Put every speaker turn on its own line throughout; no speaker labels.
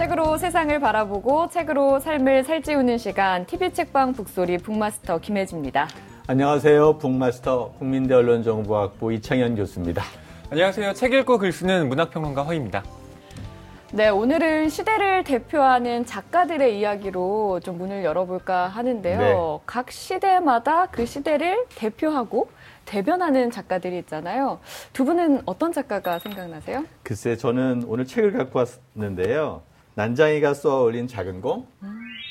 책으로 세상을 바라보고 책으로 삶을 살찌우는 시간 TV 책방 북소리 북마스터 김혜지입니다.
안녕하세요. 북마스터 국민대 언론정보학부 이창현 교수입니다.
안녕하세요. 책 읽고 글 쓰는 문학평론가 허입니다.
네, 오늘은 시대를 대표하는 작가들의 이야기로 좀 문을 열어볼까 하는데요.
네.
각 시대마다 그 시대를 대표하고 대변하는 작가들이 있잖아요. 두 분은 어떤 작가가 생각나세요?
글쎄 저는 오늘 책을 갖고 왔는데요. 난장이가 쏘아 올린 작은 공.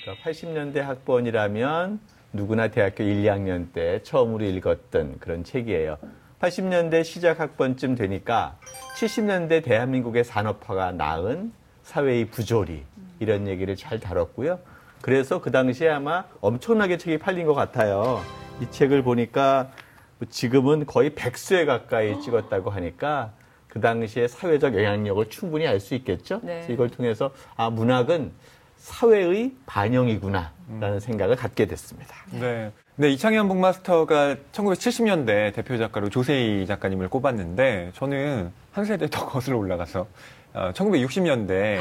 그러니까 80년대 학번이라면 누구나 대학교 1, 2학년 때 처음으로 읽었던 그런 책이에요. 80년대 시작 학번쯤 되니까 70년대 대한민국의 산업화가 낳은 사회의 부조리 이런 얘기를 잘 다뤘고요. 그래서 그 당시에 아마 엄청나게 책이 팔린 것 같아요. 이 책을 보니까 지금은 거의 100쇄 가까이 찍었다고 하니까 그 당시에 사회적 영향력을 충분히 알 수 있겠죠.
네.
그래서 이걸 통해서 아 문학은 사회의 반영이구나라는 생각을 갖게 됐습니다.
네. 네, 이창현 북마스터가 1970년대 대표 작가로 조세희 작가님을 꼽았는데 저는 한 세대 더 거슬러 올라가서 어, 1960년대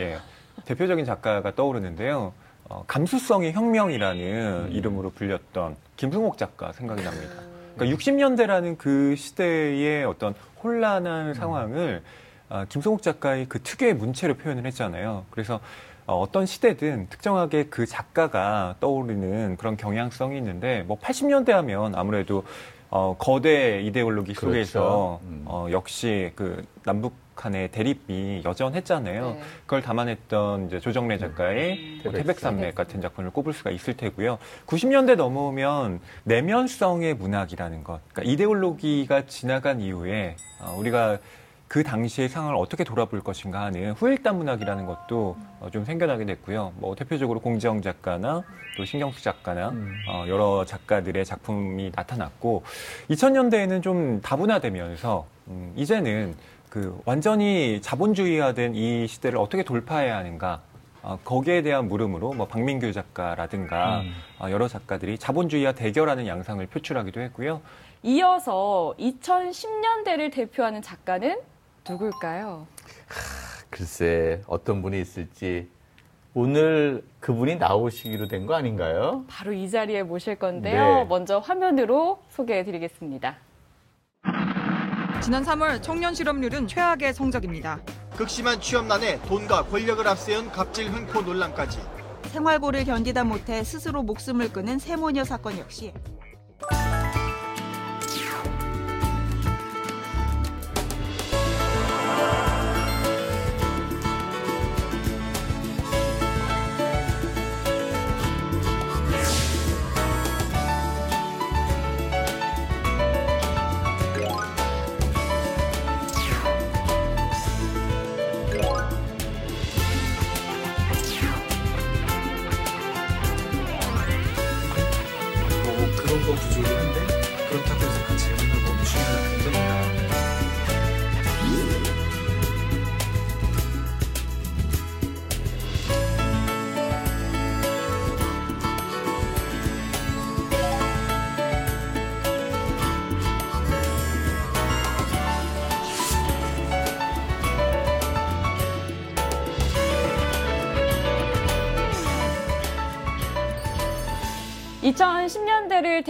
예, 대표적인 작가가 떠오르는데요. 어, 감수성의 혁명이라는 이름으로 불렸던 김승옥 작가 생각이 납니다. 그러니까 60년대라는 그 시대의 어떤 혼란한 상황을 어, 김성욱 작가의 그 특유의 문체로 표현을 했잖아요. 그래서 어, 어떤 시대든 특정하게 그 작가가 떠오르는 그런 경향성이 있는데 뭐 80년대 하면 아무래도 어, 거대 이데올로기
그렇죠.
속에서
음.
어, 역시 그 남북 간의 대립이 여전했잖아요.
네.
그걸 담아냈던 이제 조정래 작가의 뭐
태백산맥.
같은 작품을 꼽을 수가 있을 테고요. 90년대 넘어오면 내면성의 문학이라는 것, 그러니까 이데올로기가 지나간 이후에 어, 우리가 그 당시의 상황을 어떻게 돌아볼 것인가 하는 후일담 문학이라는 것도 어, 좀 생겨나게 됐고요. 뭐 대표적으로 공지영 작가나 또 신경수 작가나
음.
어, 여러 작가들의 작품이 나타났고 2000년대에는 좀 다분화되면서 음, 이제는 그 완전히 자본주의화된 이 시대를 어떻게 돌파해야 하는가 어, 거기에 대한 물음으로 뭐 박민규 작가라든가
음.
어, 여러 작가들이 자본주의와 대결하는 양상을 표출하기도 했고요.
이어서 2010년대를 대표하는 작가는 누굴까요?
글쎄 어떤 분이 있을지 오늘 그분이 나오시기로 된 거 아닌가요?
바로 이 자리에 모실 건데요.
네.
먼저 화면으로 소개해 드리겠습니다.
지난 3월 청년 실업률은 최악의 성적입니다.
극심한 취업난에 돈과 권력을 앞세운 갑질 횡포 논란까지
생활고를 견디다 못해 스스로 목숨을 끊은 세모녀 사건 역시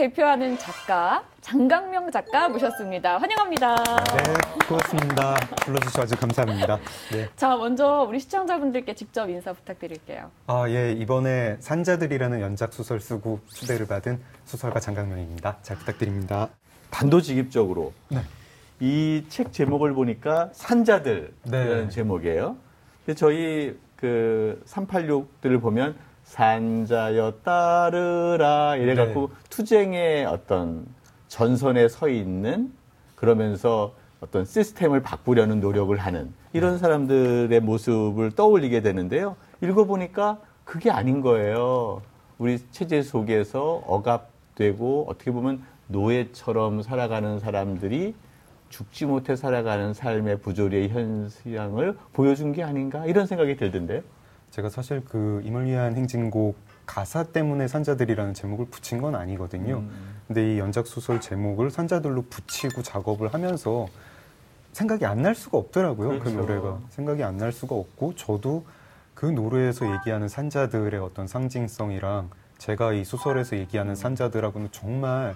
대표하는 작가 장강명 작가 모셨습니다. 환영합니다.
네, 고맙습니다. 불러주셔서 아주 감사합니다. 네.
자, 먼저 우리 시청자분들께 직접 인사 부탁드릴게요.
아, 예, 이번에 산자들이라는 연작 소설 쓰고 초대를 받은 소설가 장강명입니다. 잘 부탁드립니다.
단도직입적으로
네.
이책 제목을 보니까 산자들이라는
네.
제목이에요. 근데 저희 그 386들을 보면 산자여 따르라 이래 갖고 투쟁의 어떤 전선에 서 있는 그러면서 어떤 시스템을 바꾸려는 노력을 하는 이런 사람들의 모습을 떠올리게 되는데요. 읽어보니까 그게 아닌 거예요. 우리 체제 속에서 억압되고 어떻게 보면 노예처럼 살아가는 사람들이 죽지 못해 살아가는 삶의 부조리의 현상을 보여준 게 아닌가 이런 생각이 들던데요.
제가 사실 그 임을 위한 행진곡 가사 때문에 산자들이라는 제목을 붙인 건 아니거든요.
음.
근데 이 연작 소설 제목을 산자들로 붙이고 작업을 하면서 생각이 안 날 수가 없더라고요. 그
그렇죠.
노래가 생각이 안 날 수가 없고 저도 그 노래에서 얘기하는 산자들의 어떤 상징성이랑 제가 이 소설에서 얘기하는 산자들하고는 정말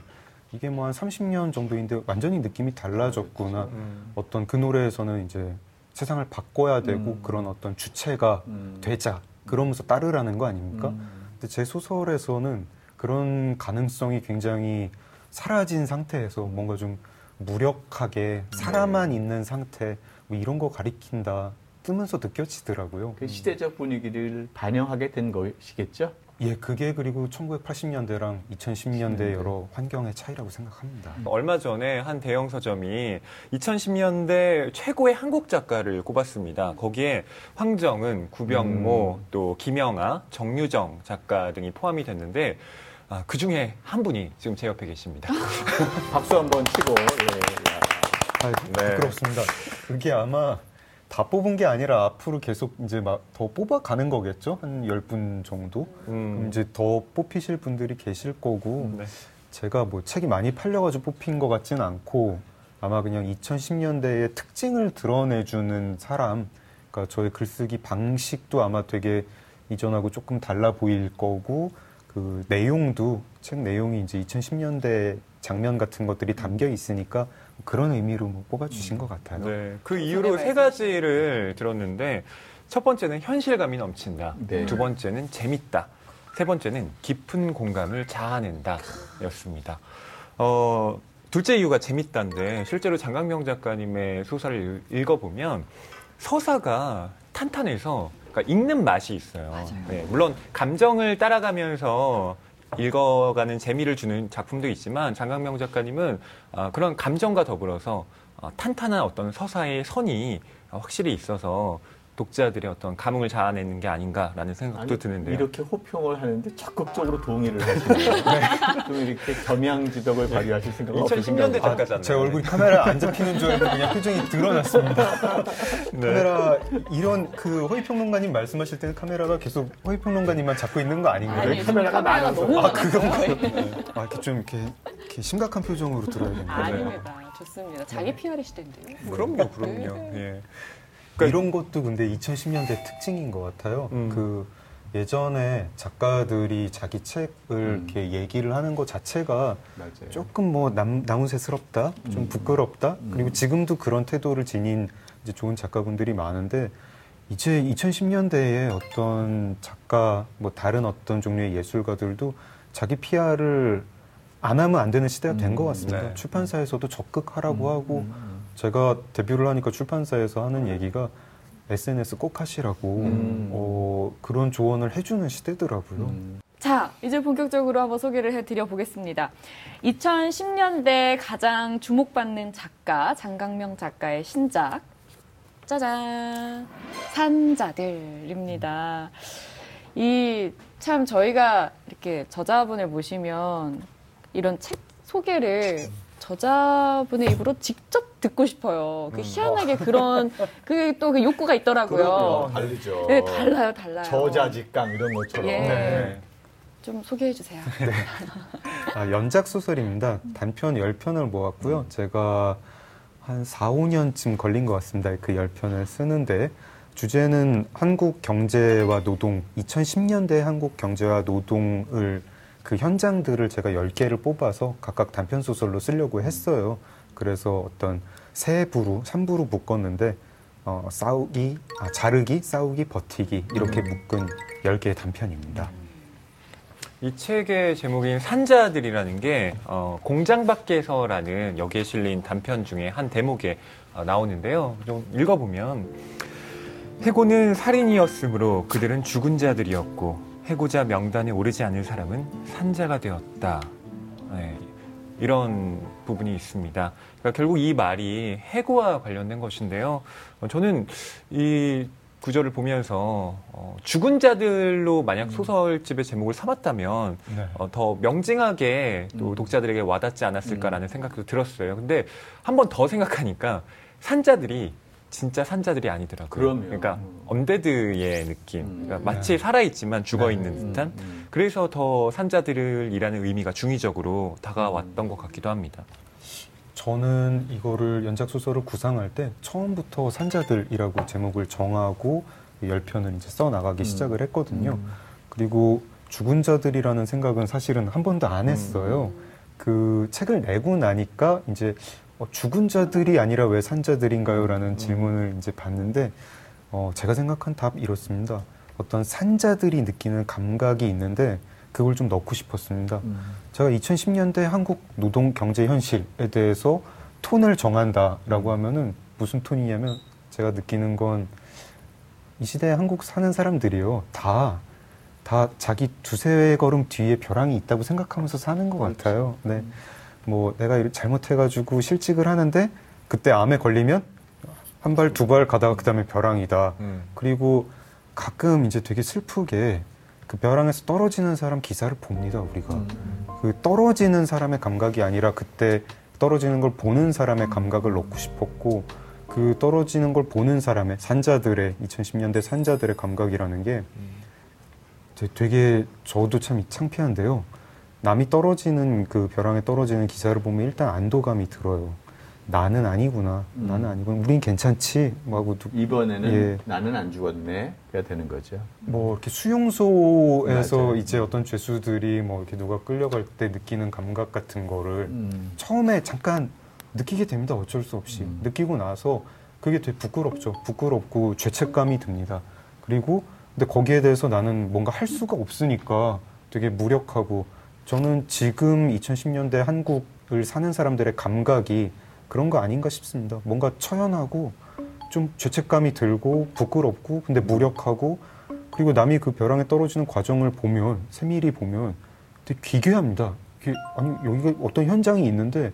이게 뭐 한 30년 정도인데 완전히 느낌이 달라졌구나.
음.
어떤 그 노래에서는 이제 세상을 바꿔야 되고
음.
그런 어떤 주체가
음.
되자. 그러면서 따르라는 거 아닙니까?
음.
근데 제 소설에서는 그런 가능성이 굉장히 사라진 상태에서 뭔가 좀 무력하게 살아만 있는 상태 뭐 이런 거 가리킨다 뜨면서 느껴지더라고요.
그 시대적 분위기를 반영하게 된 것이겠죠?
예, 그게 그리고 1980년대랑 2010년대 여러 환경의 차이라고 생각합니다.
얼마 전에 한 대형 서점이 2010년대 최고의 한국 작가를 꼽았습니다. 거기에 황정은, 구병모, 또 김영아, 정유정 작가 등이 포함이 됐는데 아, 그 중에 한 분이 지금 제 옆에 계십니다.
박수 한번 치고. 예, 야.
아,
네.
부끄럽습니다. 그게 아마 다 뽑은 게 아니라 앞으로 계속 이제 막 더 뽑아가는 거겠죠? 한 10분 정도? 그럼
음,
이제 더 뽑히실 분들이 계실 거고
네.
제가 뭐 책이 많이 팔려가지고 뽑힌 것 같진 않고 아마 그냥 2010년대의 특징을 드러내주는 사람, 그러니까 저의 글쓰기 방식도 아마 되게 이전하고 조금 달라 보일 거고 그 내용도 책 내용이 이제 2010년대 장면 같은 것들이 담겨 있으니까 그런 의미로 뭐 뽑아주신 것 같아요.
네, 그 이유로 세 가지를 들었는데 첫 번째는 현실감이 넘친다.
네.
두 번째는 재밌다. 세 번째는 깊은 공감을 자아낸다. 였습니다. 어, 둘째 이유가 재밌다인데 실제로 장강명 작가님의 소설을 읽- 읽어보면 서사가 탄탄해서 그러니까 읽는 맛이 있어요. 네, 물론 감정을 따라가면서 읽어가는 재미를 주는 작품도 있지만 장강명 작가님은 아, 그런 감정과 더불어서 어, 탄탄한 어떤 서사의 선이 확실히 있어서 독자들의 어떤 감흥을 자아내는 게 아닌가라는 생각도
아니,
드는데요.
이렇게 호평을 하는데 적극적으로 동의를 하시네요. 좀 이렇게 겸양지덕을 발휘하실 생각은
2010
없으신가요?
년대 작가잖아요.
제 얼굴이 카메라에 안 잡히는 줄 알고 그냥 표정이 드러났습니다.
네.
카메라 이런 그 허위평론가님 말씀하실 때는 카메라가 계속 허위평론가님만 잡고 있는 거 아닌가요?
아니, 카메라가 많아서.
너무
아. 그런가요?
네.
아, 이렇게 좀 이렇게, 이렇게 심각한 표정으로 들어야겠네요.
아닙니다. 좋습니다. 자기 PR 시대인데요.
그럼요, 그럼요. 예.
이런 것도 근데 2010년대 특징인 것 같아요.
음.
그 예전에 작가들이 자기 책을
음.
이렇게 얘기를 하는 것 자체가
맞아요.
조금 뭐 남, 나무새스럽다, 좀
음.
부끄럽다.
음.
그리고 지금도 그런 태도를 지닌 이제 좋은 작가분들이 많은데 이제 2010년대에 어떤 작가, 뭐 다른 어떤 종류의 예술가들도 자기 PR을 안 하면 안 되는 시대가 된
음.
것 같습니다.
네.
출판사에서도 적극하라고 하고
음.
제가 데뷔를 하니까 출판사에서 하는 얘기가 SNS 꼭 하시라고
음.
어, 그런 조언을 해주는 시대더라고요.
음.
자, 이제 본격적으로 한번 소개를 해드려 보겠습니다. 2010년대 가장 주목받는 작가, 장강명 작가의 신작. 짜잔. 산자들입니다. 이 참 저희가 이렇게 저자분을 모시면 이런 책 소개를 저자분의 입으로 직접 듣고 싶어요. 그 희한하게 그런 그게 또 그 욕구가 있더라고요.
그럼요. 다르죠.
네, 달라요, 달라요.
저자 직강 이런 것처럼.
예.
네.
좀 소개해 주세요.
아, 연작 소설입니다. 단편 10편을 모았고요. 제가 한 4, 5년쯤 걸린 것 같습니다. 그 10편을 쓰는데 주제는 한국 경제와 노동, 2010년대 한국 경제와 노동을 그 현장들을 제가 10개를 뽑아서 각각 단편 소설로 쓰려고 했어요. 그래서 어떤 세 부로, 3부로 묶었는데 어, 싸우기, 아, 자르기, 싸우기, 버티기 이렇게 묶은 10개의 단편입니다.
이 책의 제목인 산자들이라는 게 어, 공장 밖에서라는 여기에 실린 단편 중에 한 대목에 어, 나오는데요. 좀 읽어보면 해고는 살인이었으므로 그들은 죽은 자들이었고 해고자 명단에 오르지 않은 사람은 산자가 되었다. 네, 이런 부분이 있습니다. 그러니까 결국 이 말이 해고와 관련된 것인데요. 어, 저는 이 구절을 보면서 어, 죽은 자들로 만약 소설집의 제목을 삼았다면
네.
어, 더 명징하게 또
음.
독자들에게 와닿지 않았을까라는 생각도 들었어요. 근데 한 번 더 생각하니까 산자들이 진짜 산자들이 아니더라고요.
그럼요.
그러니까
음.
언데드의 느낌.
음.
그러니까 마치 살아있지만 죽어 있는
음,
듯한.
음.
그래서 더 산자들이라는 의미가 중의적으로 다가왔던 것 같기도 합니다.
저는 이거를 연작 소설을 구상할 때 처음부터 산자들이라고 제목을 정하고 그 열편을 이제 써 나가기
음.
시작을 했거든요.
음.
그리고 죽은 자들이라는 생각은 사실은 한 번도 안 했어요. 그 책을 내고 나니까 이제 어, 죽은 자들이 아니라 왜 산자들인가요 라는 질문을 이제 받는데 어, 제가 생각한 답 이렇습니다. 어떤 산자들이 느끼는 감각이 있는데 그걸 좀 넣고 싶었습니다.
음.
제가 2010년대 한국 노동 경제 현실에 대해서 톤을 정한다라고 하면은 무슨 톤이냐면 제가 느끼는 건 이 시대에 한국 사는 사람들이요 다 다 자기 두세 걸음 뒤에 벼랑이 있다고 생각하면서 사는 것 같아요. 네, 뭐 내가 잘못해가지고 실직을 하는데 그때 암에 걸리면 한 발 두 발 가다가 그 다음에 벼랑이다.
음.
그리고 가끔 이제 되게 슬프게 그 벼랑에서 떨어지는 사람 기사를 봅니다 우리가. 그 떨어지는 사람의 감각이 아니라 그때 떨어지는 걸 보는 사람의 감각을 넣고 싶었고 그 떨어지는 걸 보는 사람의 산자들의 2010년대 산자들의 감각이라는 게 되- 되게 저도 참 창피한데요. 남이 떨어지는 그 벼랑에 떨어지는 기사를 보면 일단 안도감이 들어요. 나는 아니구나.
음.
나는 아니구나. 우린 괜찮지. 뭐 하고 누-
이번에는
예.
나는 안 죽었네가 되는 거죠.
뭐 이렇게 수용소에서
맞아요.
이제 어떤 죄수들이 뭐 이렇게 누가 끌려갈 때 느끼는 감각 같은 거를
음.
처음에 잠깐 느끼게 됩니다. 어쩔 수 없이
음.
느끼고 나서 그게 되게 부끄럽죠. 부끄럽고 죄책감이 듭니다. 그리고 근데 거기에 대해서 나는 뭔가 할 수가 없으니까 되게 무력하고 저는 지금 2010년대 한국을 사는 사람들의 감각이 그런 거 아닌가 싶습니다. 뭔가 처연하고 좀 죄책감이 들고 부끄럽고 근데 무력하고 그리고 남이 그 벼랑에 떨어지는 과정을 보면 세밀히 보면 되게 기괴합니다. 이게 아니 여기가 어떤 현장이 있는데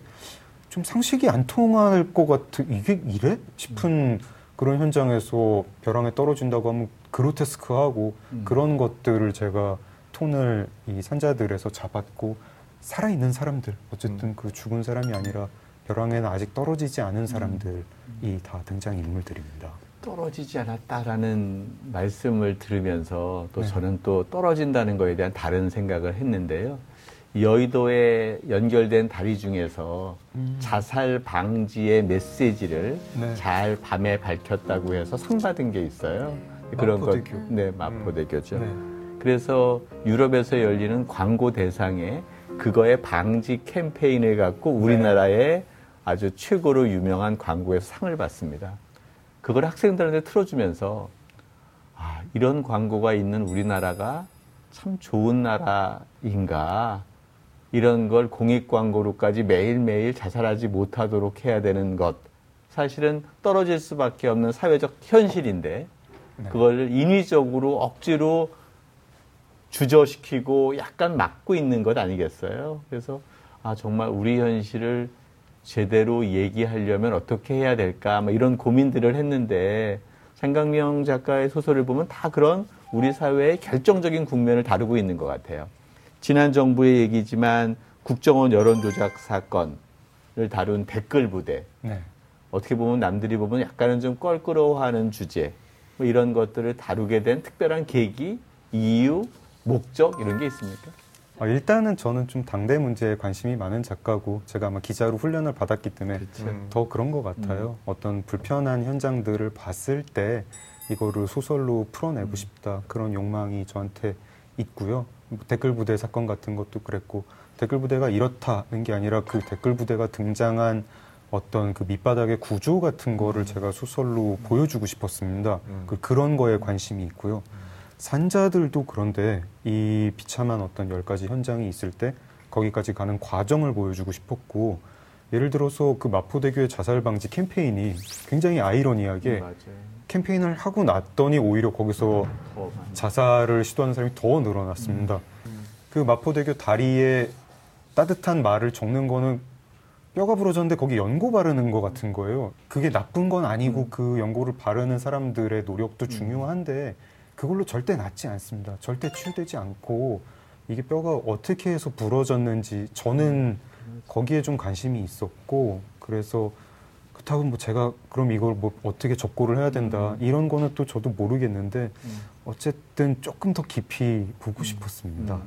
좀 상식이 안 통할 것 같은 이게 이래 싶은 그런 현장에서 벼랑에 떨어진다고 하면 그로테스크하고
음.
그런 것들을 제가 톤을 이 산자들에서 잡았고 살아있는 사람들 어쨌든 그 죽은 사람이 아니라 벼랑에는 아직 떨어지지 않은 사람들이 다 등장 인물들입니다.
떨어지지 않았다라는 말씀을 들으면서 또
네.
저는 또 떨어진다는 거에 대한 다른 생각을 했는데요. 여의도에 연결된 다리 중에서 자살 방지의 메시지를
네.
잘 밤에 밝혔다고 해서 상 받은 게 있어요. 그런 것,
마포대교.
네, 마포대교죠.
네.
그래서 유럽에서 열리는 광고 대상에 그거의 방지 캠페인을 갖고 우리나라의 아주 최고로 유명한 광고에서 상을 받습니다. 그걸 학생들한테 틀어주면서 아, 이런 광고가 있는 우리나라가 참 좋은 나라인가. 이런 걸 공익 광고로까지 매일매일 자살하지 못하도록 해야 되는 것. 사실은 떨어질 수밖에 없는 사회적 현실인데 그걸 인위적으로 억지로 주저시키고 약간 막고 있는 것 아니겠어요? 그래서 아 정말 우리 현실을 제대로 얘기하려면 어떻게 해야 될까? 뭐 이런 고민들을 했는데 생강명 작가의 소설을 보면 다 그런 우리 사회의 결정적인 국면을 다루고 있는 것 같아요. 지난 정부의 얘기지만 국정원 여론조작 사건을 다룬 댓글 부대
네.
어떻게 보면 남들이 보면 약간은 좀 껄끄러워하는 주제 뭐 이런 것들을 다루게 된 특별한 계기, 이유, 목적 이런 게 있습니까?
아, 일단은 저는 좀 당대 문제에 관심이 많은 작가고 제가 아마 기자로 훈련을 받았기 때문에
음.
더 그런 것 같아요. 어떤 불편한 현장들을 봤을 때 이거를 소설로 풀어내고 싶다 그런 욕망이 저한테 있고요. 뭐 댓글 부대 사건 같은 것도 그랬고 댓글 부대가 이렇다는 게 아니라 그 댓글 부대가 등장한 어떤 그 밑바닥의 구조 같은 거를 제가 소설로 보여주고 싶었습니다.
음.
그 그런 거에 관심이 있고요. 산자들도 그런데 이 비참한 어떤 열 가지 현장이 있을 때 거기까지 가는 과정을 보여주고 싶었고 예를 들어서 그 마포대교의 자살 방지 캠페인이 굉장히 아이러니하게
맞아요.
캠페인을 하고 났더니 오히려 거기서. 자살을 시도하는 사람이 더 늘어났습니다. 그 마포대교 다리에 따뜻한 말을 적는 거는 뼈가 부러졌는데 거기 연고 바르는 것 같은 거예요. 그게 나쁜 건 아니고 그 연고를 바르는 사람들의 노력도 중요한데 그걸로 절대 낫지 않습니다. 절대 치유되지 않고 이게 뼈가 어떻게 해서 부러졌는지 저는 거기에 좀 관심이 있었고 그래서 그렇다고 뭐 제가 그럼 이걸 뭐 어떻게 접고를 해야 된다 이런 거는 또 저도 모르겠는데 어쨌든 조금 더 깊이 보고 싶었습니다.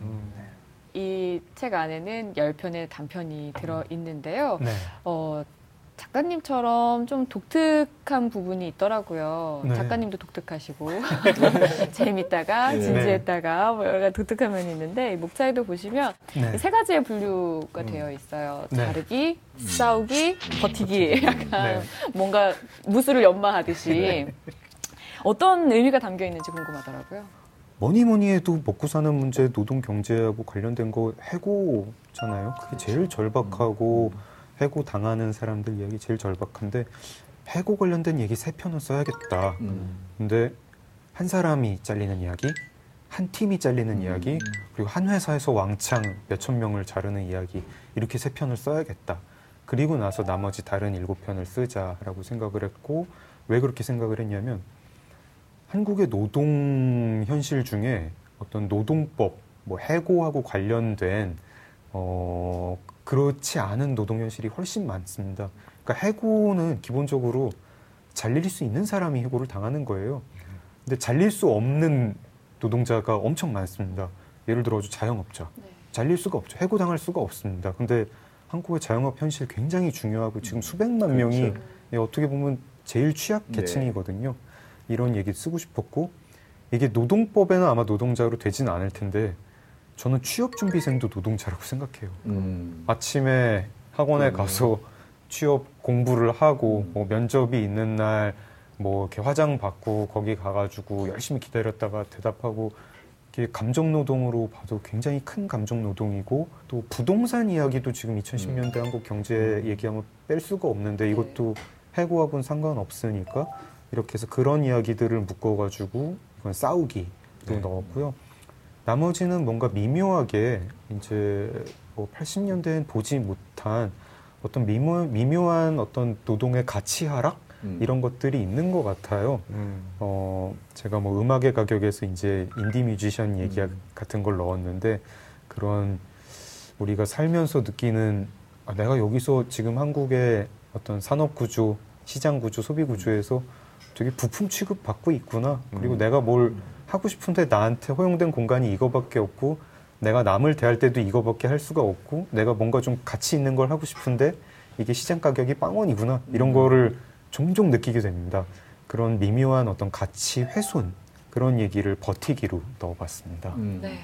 이 책 안에는 10편의 단편이 들어 있는데요.
네.
어, 작가님처럼 좀 독특한 부분이 있더라고요.
네.
작가님도 독특하시고 재밌다가
네.
진지했다가 뭐 여러 가지 독특한 면이 있는데 이 목차에도 보시면
네.
세 가지의 분류가 되어 있어요.
네.
자르기, 싸우기, 버티기. 약간
네.
뭔가 무술을 연마하듯이 어떤 의미가 담겨 있는지 궁금하더라고요.
뭐니 뭐니 해도 먹고 사는 문제, 노동 경제하고 관련된 거 해고잖아요. 그게 제일 절박하고 해고 당하는 사람들 이야기 제일 절박한데 해고 관련된 얘기 세 편은 써야겠다.
음.
근데 한 사람이 잘리는 이야기, 한 팀이 잘리는 이야기, 그리고 한 회사에서 왕창 몇천 명을 자르는 이야기 이렇게 세 편을 써야겠다. 그리고 나서 나머지 다른 일곱 편을 쓰자라고 생각을 했고 왜 그렇게 생각을 했냐면 한국의 노동 현실 중에 어떤 노동법, 뭐 해고하고 관련된 어 그렇지 않은 노동 현실이 훨씬 많습니다. 그러니까 해고는 기본적으로 잘릴 수 있는 사람이 해고를 당하는 거예요. 근데 잘릴 수 없는 노동자가 엄청 많습니다. 예를 들어 서 자영업자. 잘릴 수가 없죠. 해고 당할 수가 없습니다. 근데 한국의 자영업 현실 굉장히 중요하고 지금 수백만 명이 예, 어떻게 보면 제일 취약
네.
계층이거든요. 이런 얘기 쓰고 싶었고 이게 노동법에는 아마 노동자로 되지는 않을 텐데 저는 취업 준비생도 노동자라고 생각해요.
음.
아침에 학원에
음.
가서 취업 공부를 하고
음.
뭐 면접이 있는 날 뭐 이렇게 화장 받고 거기 가가지고 열심히 기다렸다가 대답하고 이게 감정 노동으로 봐도 굉장히 큰 감정 노동이고 또 부동산 이야기도 지금 2010년대 한국 경제 얘기하면 뺄 수가 없는데 이것도 해고하고는 상관없으니까 이렇게 해서 그런 이야기들을 묶어가지고 이건 싸우기도
네.
넣었고요. 나머지는 뭔가 미묘하게 이제 뭐 80년대엔 보지 못한 어떤 미묘, 미묘한 어떤 노동의 가치 하락
음.
이런 것들이 있는 것 같아요.
음.
어, 제가 뭐 음악의 가격에서 이제 인디 뮤지션 얘기
음.
같은 걸 넣었는데 그런 우리가 살면서 느끼는 아, 내가 여기서 지금 한국의 어떤 산업 구조, 시장 구조, 소비 구조에서 되게 부품 취급 받고 있구나. 그리고
음.
내가 뭘 하고 싶은데 나한테 허용된 공간이 이거밖에 없고 내가 남을 대할 때도 이거밖에 할 수가 없고 내가 뭔가 좀 가치 있는 걸 하고 싶은데 이게 시장 가격이 빵원이구나. 이런 거를 종종 느끼게 됩니다. 그런 미묘한 어떤 가치 훼손 그런 얘기를 버티기로 넣어봤습니다.
음.
네.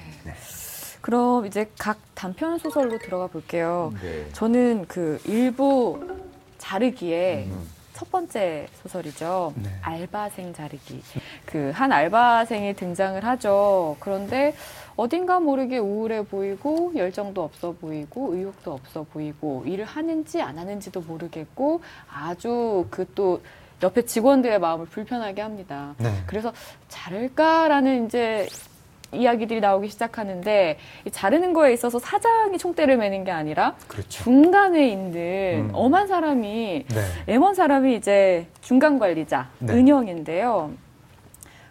그럼 이제 각 단편 소설로 들어가 볼게요.
네.
저는 그 일부 자르기에
음.
첫 번째 소설이죠.
네.
알바생 자르기. 그 한 알바생이 등장을 하죠. 그런데 어딘가 모르게 우울해 보이고 열정도 없어 보이고 의욕도 없어 보이고 일을 하는지 안 하는지도 모르겠고 아주 그또 옆에 직원들의 마음을 불편하게 합니다.
네.
그래서 자를까라는 이제 이야기들이 나오기 시작하는데 이 자르는 거에 있어서 사장이 총대를 매는 게 아니라
그렇죠.
중간에 있는
음.
엄한 사람이
네.
M1 사람이 이제 중간 관리자
네.
은영인데요.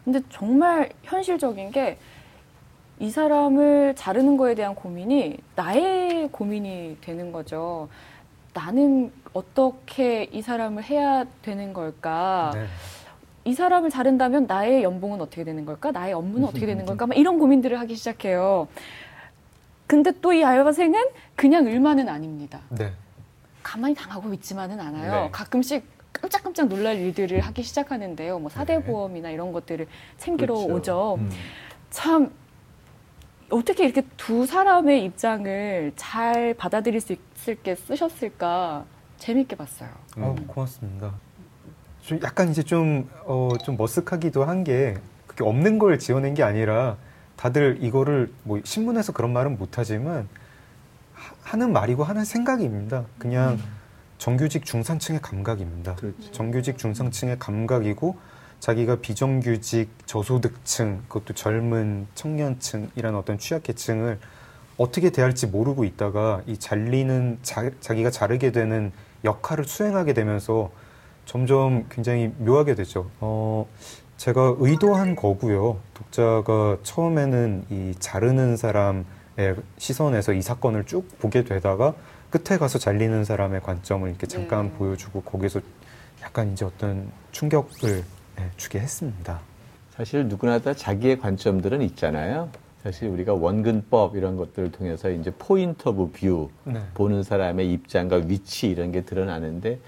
근데 정말 현실적인 게 이 사람을 자르는 거에 대한 고민이 나의 고민이 되는 거죠. 나는 어떻게 이 사람을 해야 되는 걸까?
네.
이 사람을 자른다면 나의 연봉은 어떻게 되는 걸까? 나의 업무는 어떻게 되는 걸까? 막 이런 고민들을 하기 시작해요. 근데 또 이 알바생은 그냥 을만은 아닙니다.
네.
가만히 당하고 있지만은 않아요.
네.
가끔씩 깜짝깜짝 놀랄 일들을 하기 시작하는데요. 뭐 사대 보험이나 이런 것들을 챙기러
그렇죠.
오죠.
음.
참 어떻게 이렇게 두 사람의 입장을 잘 받아들일 수 있을 게 쓰셨을까 재밌게 봤어요.
아, 고맙습니다. 좀 약간 이제 좀, 어, 좀 머쓱하기도 한 게, 그게 없는 걸 지어낸 게 아니라, 다들 이거를 뭐 신문에서 그런 말은 못하지만, 하- 하는 말이고 하는 생각입니다. 그냥 정규직 중산층의 감각입니다.
그렇죠.
정규직 중산층의 감각이고, 자기가 비정규직 저소득층, 그것도 젊은 청년층이라는 어떤 취약계층을 어떻게 대할지 모르고 있다가 이 잘리는 자, 자기가 자르게 되는 역할을 수행하게 되면서 점점 굉장히 묘하게 되죠. 어, 제가 의도한 거고요. 독자가 처음에는 이 자르는 사람의 시선에서 이 사건을 쭉 보게 되다가 끝에 가서 잘리는 사람의 관점을 이렇게 잠깐
네.
보여주고 거기서 약간 이제 어떤 충격을 네, 주게 했습니다.
사실 누구나 다 자기의 관점들은 있잖아요. 사실 우리가 원근법 이런 것들을 통해서 이제 point of view
네.
보는 사람의 입장과 위치 이런 게 드러나는데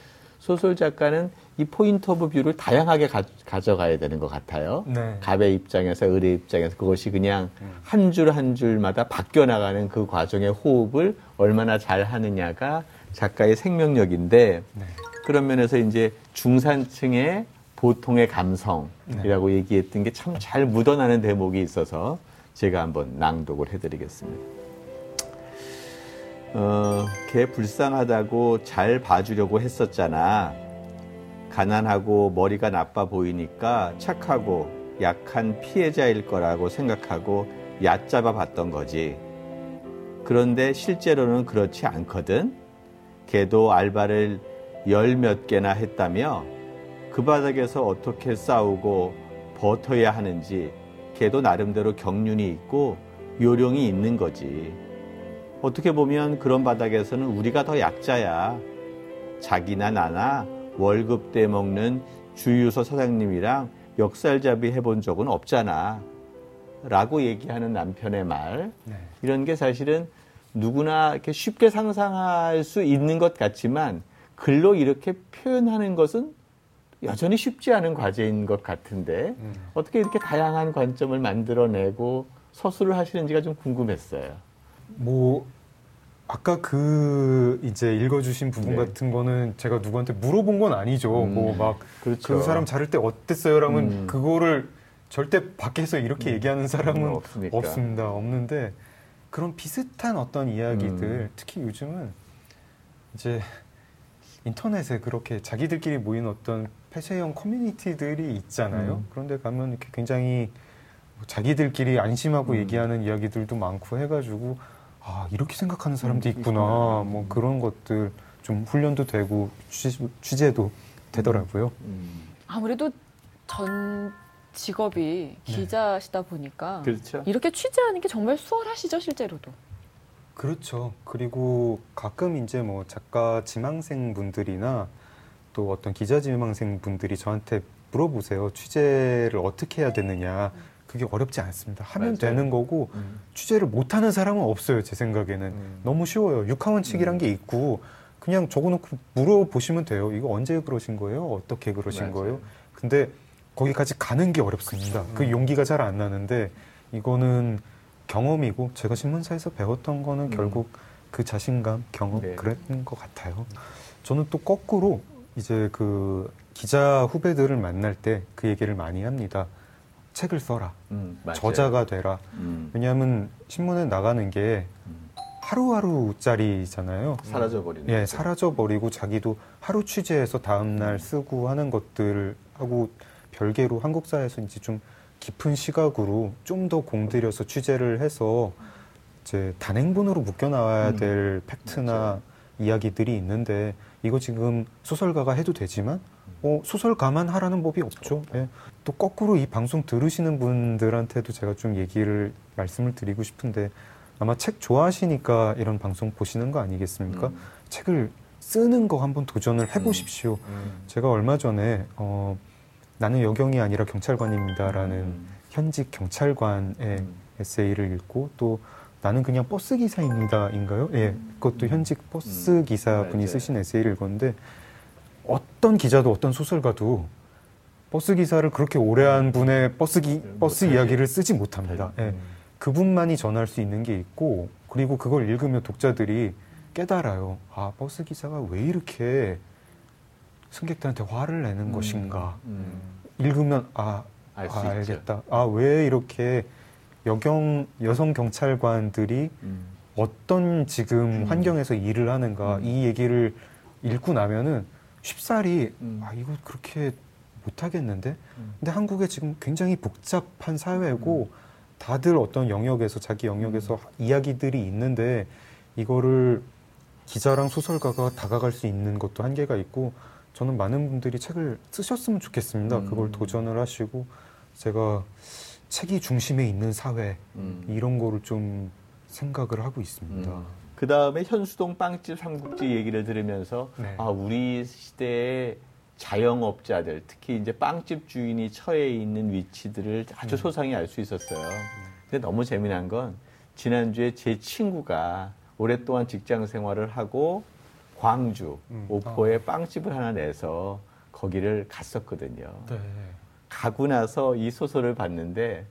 소설 작가는 이 point of view를 다양하게 가, 져가야 되는 것 같아요.
네.
갑의 입장에서 을의 입장에서 그것이 그냥 한줄한 줄마다 바뀌어 나가는 그 과정의 호흡을 얼마나 잘 하느냐가 작가의 생명력인데
네.
그런 면에서 이제 중산층의 보통의 감성이라고 얘기했던 게 참 잘 묻어나는 대목이 있어서 제가 한번 낭독을 해드리겠습니다. 어, 걔 불쌍하다고 잘 봐주려고 했었잖아. 가난하고 머리가 나빠 보이니까 착하고 약한 피해자일 거라고 생각하고 얕잡아 봤던 거지. 그런데 실제로는 그렇지 않거든. 걔도 알바를 열 몇 개나 했다며 그 바닥에서 어떻게 싸우고 버텨야 하는지 걔도 나름대로 경륜이 있고 요령이 있는 거지. 어떻게 보면 그런 바닥에서는 우리가 더 약자야. 자기나 나나 월급 떼 먹는 주유소 사장님이랑 역살잡이 해본 적은 없잖아. 라고 얘기하는 남편의 말.
네.
이런 게 사실은 누구나 이렇게 쉽게 상상할 수 있는 것 같지만 글로 이렇게 표현하는 것은 여전히 쉽지 않은 과제인 것 같은데
음.
어떻게 이렇게 다양한 관점을 만들어내고 서술을 하시는지가 좀 궁금했어요.
뭐 아까 그 이제 읽어주신 부분
네.
같은 거는 제가 누구한테 물어본 건 아니죠.
음.
뭐막그
그렇죠.
사람 자를 때 어땠어요라면
음.
그거를 절대 밖에서 이렇게 얘기하는 사람은
음, 없으니까.
없습니다. 없는데 그런 비슷한 어떤 이야기들
음.
특히 요즘은 이제 인터넷에 그렇게 자기들끼리 모인 어떤 폐쇄형 커뮤니티들이 있잖아요.
음.
그런데 가면 이렇게 굉장히 뭐 자기들끼리 안심하고
음.
얘기하는 이야기들도 많고 해가지고 아 이렇게 생각하는 사람도
음,
있구나.
있구나.
뭐 그런 것들 좀 훈련도 되고 취재, 취재도 되더라고요.
음.
아무래도 전 직업이 기자시다 보니까
그렇죠.
이렇게 취재하는 게 정말 수월하시죠 실제로도.
그렇죠. 그리고 가끔 이제 뭐 작가 지망생 분들이나 또 어떤 기자 지망생 분들이 저한테 물어보세요. 취재를 어떻게 해야 되느냐. 그게 어렵지 않습니다. 하면
맞아요.
되는 거고
음.
취재를 못하는 사람은 없어요. 제 생각에는
음.
너무 쉬워요. 육하원칙이란 게 있고 그냥 적어놓고 물어보시면 돼요. 이거 언제 그러신 거예요? 어떻게 그러신
맞아요.
거예요? 근데 거기까지 가는 게 어렵습니다. 그 용기가 잘 안 나는데 이거는 경험이고 제가 신문사에서 배웠던 거는
음.
결국 그 자신감, 경험
네.
그랬던 것 같아요. 저는 또 거꾸로 이제 그 기자 후배들을 만날 때 그 얘기를 많이 합니다. 책을 써라.
음.
저자가 되라.
음,
왜냐하면 신문에 나가는 게
음.
하루하루짜리잖아요.
사라져버리는.
예. 사라져버리고 자기도 하루 취재해서 다음날 쓰고 하는 것들하고 별개로 한국사에서 이제 좀 깊은 시각으로 좀 더 공들여서 취재를 해서 이제 단행본으로 묶여 나와야
음,
될 팩트나
맞아요.
이야기들이 있는데 이거 지금 소설가가 해도 되지만 어, 소설가만 하라는 법이 없죠. 예. 또 거꾸로 이 방송 들으시는 분들한테도 제가 좀 얘기를 말씀을 드리고 싶은데 아마 책 좋아하시니까 이런 방송 보시는 거 아니겠습니까?
음.
책을 쓰는 거 한번 도전을 해보십시오.
음.
제가 얼마 전에 어, 나는 여경이 아니라 경찰관입니다라는
음.
현직 경찰관의
음.
에세이를 읽고 또 나는 그냥 버스 기사입니다인가요? 예, 그것도 현직 버스
음.
기사 분이
맞아요.
쓰신 에세이를 읽었는데 어떤 기자도 어떤 소설가도 버스 기사를 그렇게 오래 한 분의 버스 기, 버스
못하지.
이야기를 쓰지 못합니다. 예.
음.
그분만이 전할 수 있는 게 있고 그리고 그걸 읽으면 독자들이 깨달아요. 아 버스 기사가 왜 이렇게 승객들한테 화를 내는
음.
것인가.
음.
읽으면 아, 아. 알겠다. 아 왜 이렇게 여경 여성 경찰관들이
음.
어떤 지금
음.
환경에서 일을 하는가
음.
이 얘기를 읽고 나면은 쉽사리
음.
아 이거 그렇게 못하겠는데
음.
근데 한국에 지금 굉장히 복잡한 사회고 다들 어떤 영역에서 자기 영역에서 이야기들이 있는데 이거를 기자랑 소설가가 다가갈 수 있는 것도 한계가 있고 저는 많은 분들이 책을 쓰셨으면 좋겠습니다.
음.
그걸 도전을 하시고 제가 책이 중심에 있는 사회
음.
이런 거를 좀 생각을 하고 있습니다.
그 다음에 현수동 빵집 삼국지 얘기를 들으면서
네.
아 우리 시대의 자영업자들 특히 이제 빵집 주인이 처해 있는 위치들을 아주
음.
소상히 알 수 있었어요. 근데 너무 재미난 건 지난주에 제 친구가 오랫동안 직장 생활을 하고 광주
음.
오포에 빵집을 하나 내서 거기를 갔었거든요.
네.
가고 나서 이 소설을 봤는데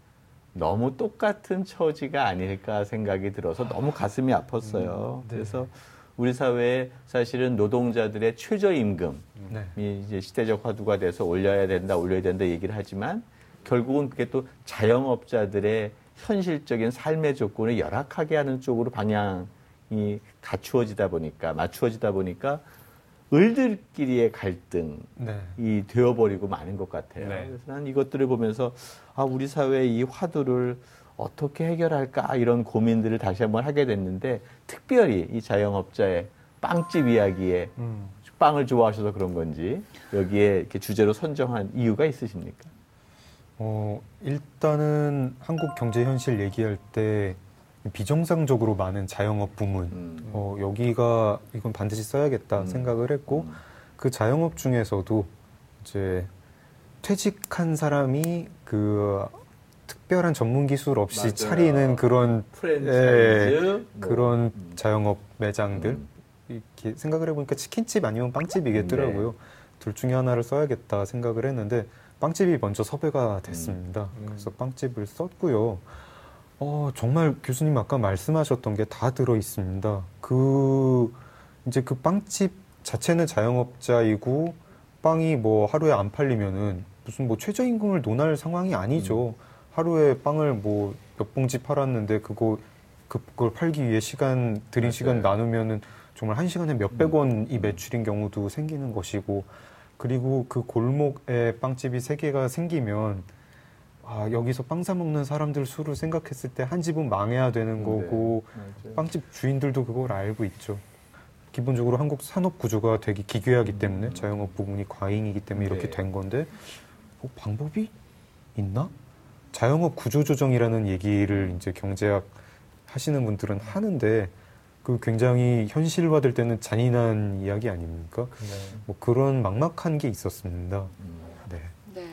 너무 똑같은 처지가 아닐까 생각이 들어서 너무 가슴이 아팠어요.
음, 네.
그래서 우리 사회에 사실은 노동자들의 최저임금이
네.
이제 시대적 화두가 돼서 올려야 된다, 올려야 된다 얘기를 하지만 결국은 그게 또 자영업자들의 현실적인 삶의 조건을 열악하게 하는 쪽으로 방향이 갖추어지다 보니까 맞추어지다 보니까 을들끼리의 갈등이
네.
되어버리고 마는 것 같아요.
네.
그래서 난 이것들을 보면서 아 우리 사회의 이 화두를 어떻게 해결할까 이런 고민들을 다시 한번 하게 됐는데 특별히 이 자영업자의 빵집 이야기에
음.
빵을 좋아하셔서 그런 건지 여기에 이렇게 주제로 선정한 이유가 있으십니까?
어, 일단은 한국 경제 현실 얘기할 때 비정상적으로 많은 자영업 부문,
음.
어, 여기가 이건 반드시 써야겠다
음.
생각을 했고, 그 자영업 중에서도 이제 퇴직한 사람이 그 특별한 전문 기술 없이
맞아요.
차리는 그런
프랜차이즈 뭐.
그런
음.
자영업 매장들
음.
이렇게 생각을 해보니까 치킨집 아니면 빵집이겠더라고요.
네.
둘 중에 하나를 써야겠다 생각을 했는데 빵집이 먼저 섭외가 됐습니다.
음.
그래서 빵집을 썼고요. 어, 정말 교수님 아까 말씀하셨던 게 다 들어 있습니다. 그 이제 그 빵집 자체는 자영업자이고 빵이 뭐 하루에 안 팔리면은 무슨 뭐 최저임금을 논할 상황이 아니죠. 하루에 빵을 뭐 몇 봉지 팔았는데 그거 그걸 팔기 위해 시간 들인
맞아요.
시간 나누면은 정말 한 시간에 몇백 원이 매출인 경우도 생기는 것이고 그리고 그 골목에 빵집이 세 개가 생기면 아 여기서 빵 사 먹는 사람들 수를 생각했을 때 한 집은 망해야 되는 거고
맞아요.
빵집 주인들도 그걸 알고 있죠. 기본적으로 한국 산업 구조가 되게 기괴하기 때문에 자영업 부분이 과잉이기 때문에 이렇게
네.
된 건데 뭐 방법이 있나? 자영업 구조 조정이라는 얘기를 이제 경제학 하시는 분들은 하는데 그 굉장히 현실화될 때는 잔인한 이야기 아닙니까? 뭐 그런 막막한 게 있었습니다. 네.
네.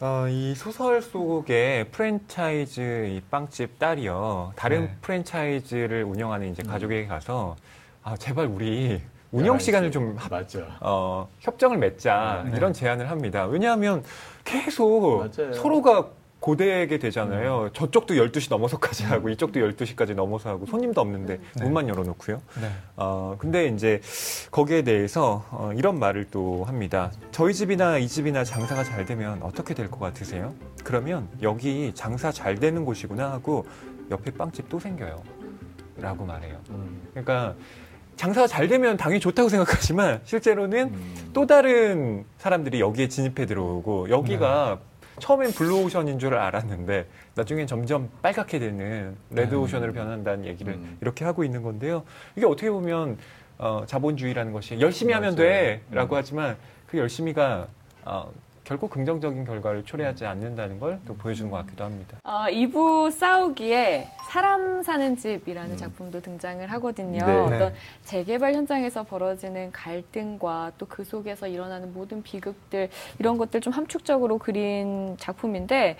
어, 이 소설 속에 프랜차이즈 이 빵집 딸이요. 다른
네.
프랜차이즈를 운영하는 이제
음.
가족에게 가서 아, 제발 우리 운영 시간을 좀 합-
맞아.
어, 협정을 맺자
네.
이런 제안을 합니다. 왜냐하면 계속
맞아요.
서로가 고되게 되잖아요. 저쪽도 12시 넘어서까지 하고 이쪽도 12시까지 넘어서 하고 손님도 없는데
네.
문만 열어놓고요.
네.
어, 근데 이제 거기에 대해서 어, 이런 말을 또 합니다. 저희 집이나 이 집이나 장사가 잘 되면 어떻게 될 것 같으세요? 그러면 여기 장사 잘 되는 곳이구나 하고 옆에 빵집 또 생겨요. 라고 말해요.
음.
그러니까 장사가 잘 되면 당연히 좋다고 생각하지만 실제로는
음.
또 다른 사람들이 여기에 진입해 들어오고 여기가 처음엔 블루오션인 줄 알았는데 나중엔 점점 빨갛게 되는 레드오션으로 변한다는 얘기를
음.
이렇게 하고 있는 건데요. 이게 어떻게 보면 어, 자본주의라는 것이 열심히 하면. 돼라고
음.
하지만 그 열심히가 어, 결국 긍정적인 결과를 초래하지 않는다는 걸 또 보여주는 것 같기도 합니다.
어, 2부 싸우기에 사람 사는 집이라는
음.
작품도 등장을 하거든요.
네.
어떤
네.
재개발 현장에서 벌어지는 갈등과 또 그 속에서 일어나는 모든 비극들 이런 것들 좀 함축적으로 그린 작품인데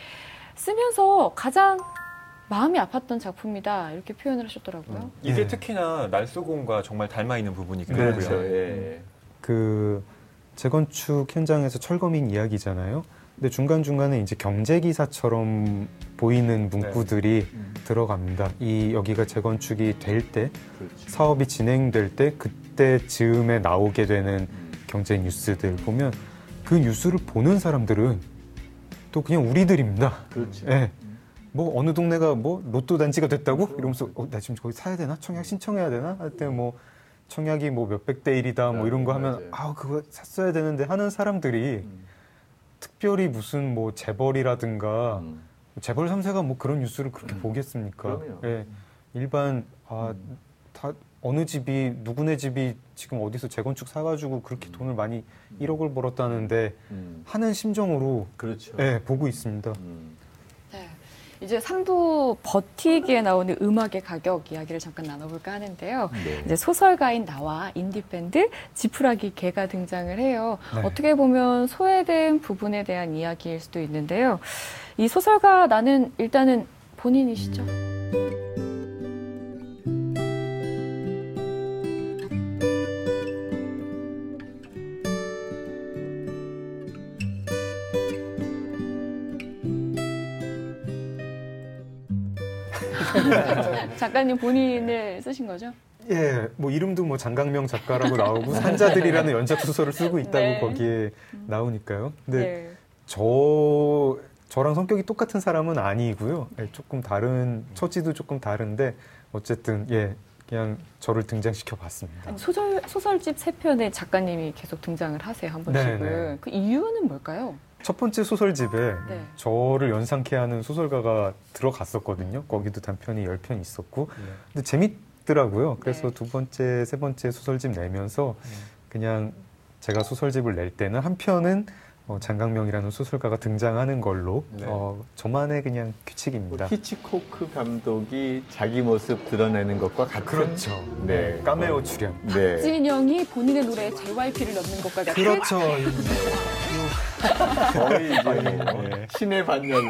쓰면서 가장 마음이 아팠던 작품이다 이렇게 표현을 하셨더라고요.
이게
네.
특히나 날쏘공과 정말 닮아 있는 부분이기도
그렇죠.
하고요.
예.
그 재건축 현장에서 철거민 이야기잖아요. 근데 중간 중간에 이제 경제 기사처럼 보이는 문구들이
음.
들어갑니다. 이 여기가 재건축이 될 때,
그렇죠.
사업이 진행될 때 그때 즈음에 나오게 되는
음.
경제 뉴스들 보면 그 뉴스를 보는 사람들은 또 그냥 우리들입니다.
그렇죠.
예. 뭐 어느 동네가 뭐 로또 단지가 됐다고 이러면서 어, 나 지금 저기 사야 되나 청약 신청해야 되나 할 때 뭐 청약이 뭐 몇백 대 일이다 뭐 이런 거 하면
맞아요.
아 그거 샀어야 되는데 하는 사람들이
음.
특별히 무슨 뭐 재벌이라든가
음.
재벌 3세가 뭐 그런 뉴스를 그렇게
음.
보겠습니까?
그럼요.
예. 일반 아
음.
다 어느 집이 누구네 집이 지금 어디서 재건축 사가지고 그렇게 돈을 많이 1억을 벌었다는데
음.
하는 심정으로
그렇죠.
예, 보고 있습니다.
음.
네. 이제 3부 버티기에 나오는 음악의 가격 이야기를 잠깐 나눠볼까 하는데요.
네.
이제 소설가인 나와 인디밴드 지푸라기 개가 등장을 해요.
네.
어떻게 보면 소외된 부분에 대한 이야기일 수도 있는데요. 이 소설가 나는 일단은 본인이시죠? 작가님 본인을 쓰신 거죠?
예, 뭐 이름도 뭐 장강명 작가라고 나오고 산자들이라는 연작 소설을 쓰고 있다고
네.
거기에 나오니까요. 근데
네.
저 저랑 성격이 똑같은 사람은 아니고요. 예, 조금 다른 처지도 조금 다른데 어쨌든 예 그냥 저를 등장시켜 봤습니다.
소설 소설집 세 편에 작가님이 계속 등장을 하세요 한 번씩은.
네, 네.
그 이유는 뭘까요?
첫 번째 소설집에
네.
저를 연상케 하는 소설가가 들어갔었거든요. 거기도 단편이 10편 있었고. 근데 재밌더라고요. 그래서
네.
두 번째, 세 번째 소설집 내면서 그냥 제가 소설집을 낼 때는 한 편은 어, 장강명이라는 소설가가 등장하는 걸로
네.
어, 저만의 그냥 규칙입니다.
히치코크 감독이 자기 모습 드러내는 것과 같은
그렇죠.
네.
까메오 출연.
네.
진영이 본인의 노래에 JYP를 넣는 것과 같은
그렇죠.
거의 이제
네.
신의 반열로.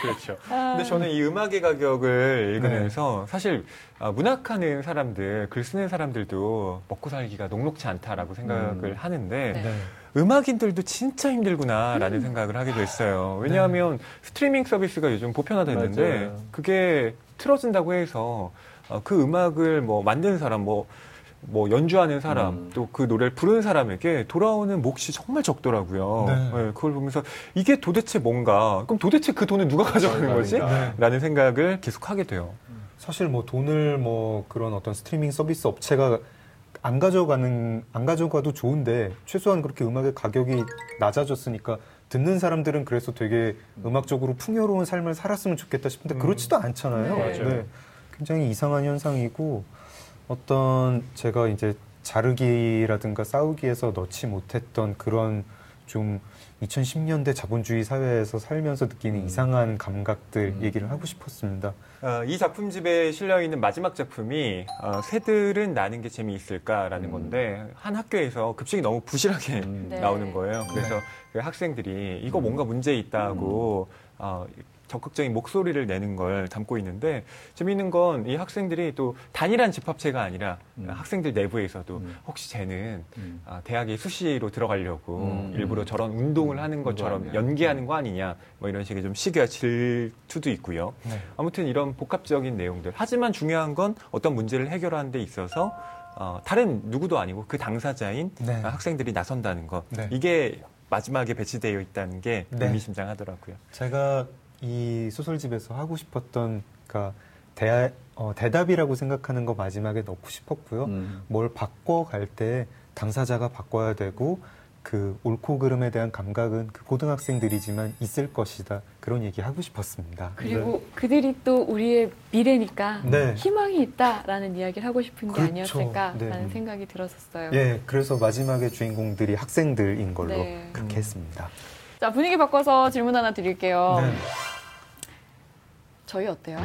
그렇죠. 근데 저는 이 음악의 가격을 읽으면서 사실 아, 문학하는 사람들, 글 쓰는 사람들도 먹고 살기가 녹록치 않다라고 생각을
음.
하는데
네.
음악인들도 진짜 힘들구나라는 생각을 하게 됐어요. 왜냐하면 스트리밍 서비스가 요즘 보편화됐는데
맞아요.
그게 틀어진다고 해서 어, 그 음악을 뭐 만드는 사람, 뭐, 뭐 연주하는 사람,
음.
또그 노래를 부르는 사람에게 돌아오는 몫이 정말 적더라고요.
네.
네, 그걸 보면서 이게 도대체 뭔가, 그럼 도대체 그 돈을 누가 가져가는 거지?
네.
라는 생각을 계속 하게 돼요.
사실 뭐 돈을 뭐 그런 어떤 스트리밍 서비스 업체가 안 가져가는 안 가져가도 좋은데 최소한 그렇게 음악의 가격이 낮아졌으니까 듣는 사람들은 그래서 되게 음악적으로 풍요로운 삶을 살았으면 좋겠다 싶은데 그렇지도 않잖아요.
네.
맞아요.
굉장히 이상한 현상이고 어떤 제가 이제 자르기라든가 싸우기에서 넣지 못했던 그런 좀 2010년대 자본주의 사회에서 살면서 느끼는 이상한 감각들 얘기를 하고 싶었습니다.
어, 이 작품집에 실려 있는 마지막 작품이 어, 새들은 나는 게 재미있을까라는
음.
건데 한 학교에서 급식이 너무 부실하게
음.
네.
나오는 거예요. 그래서 그 학생들이 이거 뭔가 문제 있다고 어, 적극적인 목소리를 내는 걸 담고 있는데 재미있는 건 이 학생들이 또 단일한 집합체가 아니라
음.
학생들 내부에서도
음.
혹시 쟤는
음.
아, 대학의 수시로 들어가려고
음.
일부러 저런 운동을 하는
그거
것처럼. 연기하는 거 아니냐 뭐 이런 식의 좀 시기와 질투도 있고요.
네.
아무튼 이런 복합적인 내용들. 하지만 중요한 건 어떤 문제를 해결하는 데 있어서 어, 다른 누구도 아니고 그 당사자인
네.
아, 학생들이 나선다는 것.
네.
이게 마지막에 배치되어 있다는 게
네.
의미심장하더라고요.
제가 이 소설집에서 하고 싶었던 그러니까 대, 어, 대답이라고 생각하는 거 마지막에 넣고 싶었고요.
음.
뭘 바꿔갈 때 당사자가 바꿔야 되고 그 옳고 그름에 대한 감각은 그 고등학생들이지만 있을 것이다. 그런 얘기 하고 싶었습니다.
그리고 그들이 또 우리의 미래니까
네.
희망이 있다라는 이야기를 하고 싶은 게
그렇죠.
아니었을까라는
네.
생각이 들었었어요.
예, 그래서 마지막에 주인공들이 학생들인 걸로
네.
그렇게 했습니다.
자 분위기 바꿔서 질문 하나 드릴게요.
네.
저희 어때요?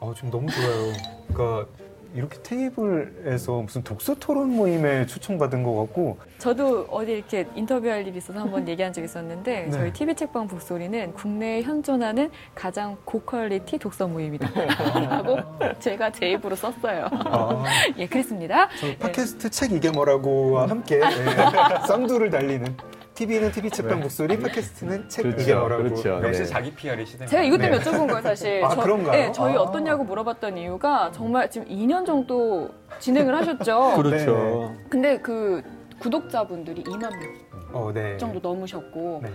어, 좀 너무 좋아요. 그러니까 이렇게 테이블에서 무슨 독서 토론 모임에 초청받은 것 같고
저도 어디 이렇게 인터뷰할 일이 있어서 한번 얘기한 적이 있었는데
네.
저희 TV 책방 북소리는 국내에 현존하는 가장 고퀄리티 독서 모임이다 하고 제가 제 입으로 썼어요.
아,
예, 그랬습니다.
저 팟캐스트 책 이게 뭐라고와 함께 예, 쌍두를 달리는 TV는 TV 책방 목소리, 팟캐스트는 책
그렇죠,
이게 뭐라고.
그렇죠.
역시
네.
자기 PR의 시대.
제가 이것 때문에
네.
여쭤본 거예요, 사실.
아, 그런가요?
네, 저희
아.
어떠냐고 물어봤던 이유가 정말 지금 2년 정도 진행을 하셨죠.
그렇죠.
근데 그 구독자분들이 2만 명
어, 네.
정도 넘으셨고,
네.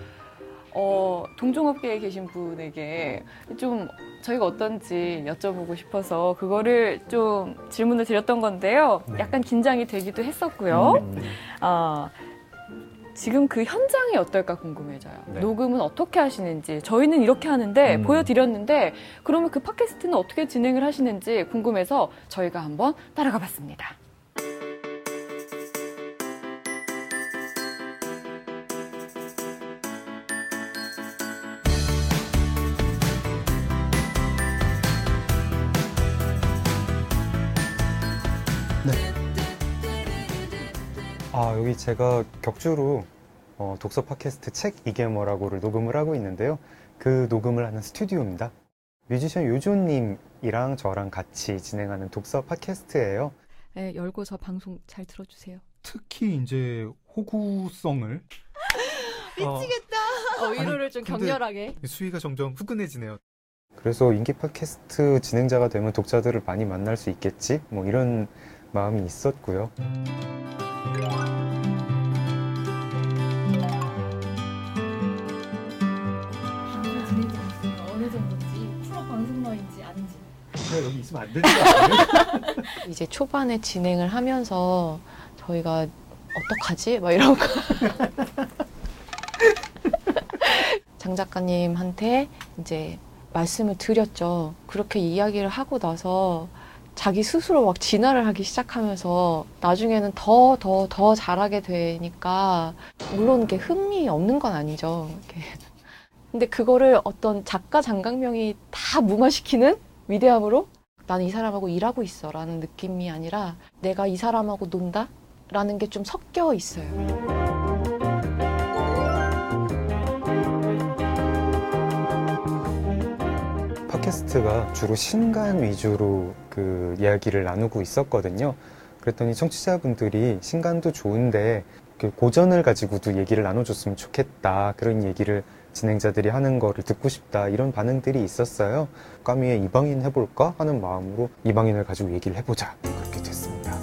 어, 동종업계에 계신 분에게 좀 저희가 어떤지 여쭤보고 싶어서 그거를 좀 질문을 드렸던 건데요.
네.
약간 긴장이 되기도 했었고요.
음.
아, 지금 그 현장이 어떨까 궁금해져요.
네.
녹음은 어떻게 하시는지. 저희는 이렇게 하는데
음.
보여드렸는데 그러면 그 팟캐스트는 어떻게 진행을 하시는지 궁금해서 저희가 한번 따라가 봤습니다.
아, 여기 제가 격주로 어, 독서 팟캐스트 책 이게 뭐라고를 녹음을 하고 있는데요. 그 녹음을 하는 스튜디오입니다. 뮤지션 요조님이랑 저랑 같이 진행하는 독서 팟캐스트예요.
네, 열고서 방송 잘 들어주세요.
특히 이제 호구성을 미치겠다.
어, 위로를 좀
근데-
격렬하게.
수위가 점점 후끈해지네요.
그래서 인기 팟캐스트 진행자가 되면 독자들을 많이 만날 수 있겠지? 뭐 이런 마음이 있었고요.
어느 정도인지 프로 방송러인지 아닌지.
여기 있으면 안?
이제 초반에 진행을 하면서 저희가 어떡하지? 막 이런 거. 장 작가님한테 이제 말씀을 드렸죠. 그렇게 이야기를 하고 나서 자기 스스로 막 진화를 하기 시작하면서 나중에는 더, 더, 더 잘하게 되니까 물론 이게 흥미 없는 건 아니죠. 이렇게. 근데 그거를 어떤 작가 장강명이 다 무마시키는 위대함으로 나는 이 사람하고 일하고 있어 라는 느낌이 아니라 내가 이 사람하고 논다? 라는 게 좀 섞여 있어요.
팟캐스트가 주로 신간 위주로 그 이야기를 나누고 있었거든요. 그랬더니 청취자분들이 신간도 좋은데 그 고전을 가지고도 얘기를 나눠줬으면 좋겠다. 그런 얘기를 진행자들이 하는 거를 듣고 싶다. 이런 반응들이 있었어요. 까미에 이방인 해볼까 하는 마음으로 이방인을 가지고 얘기를 해보자. 그렇게 됐습니다.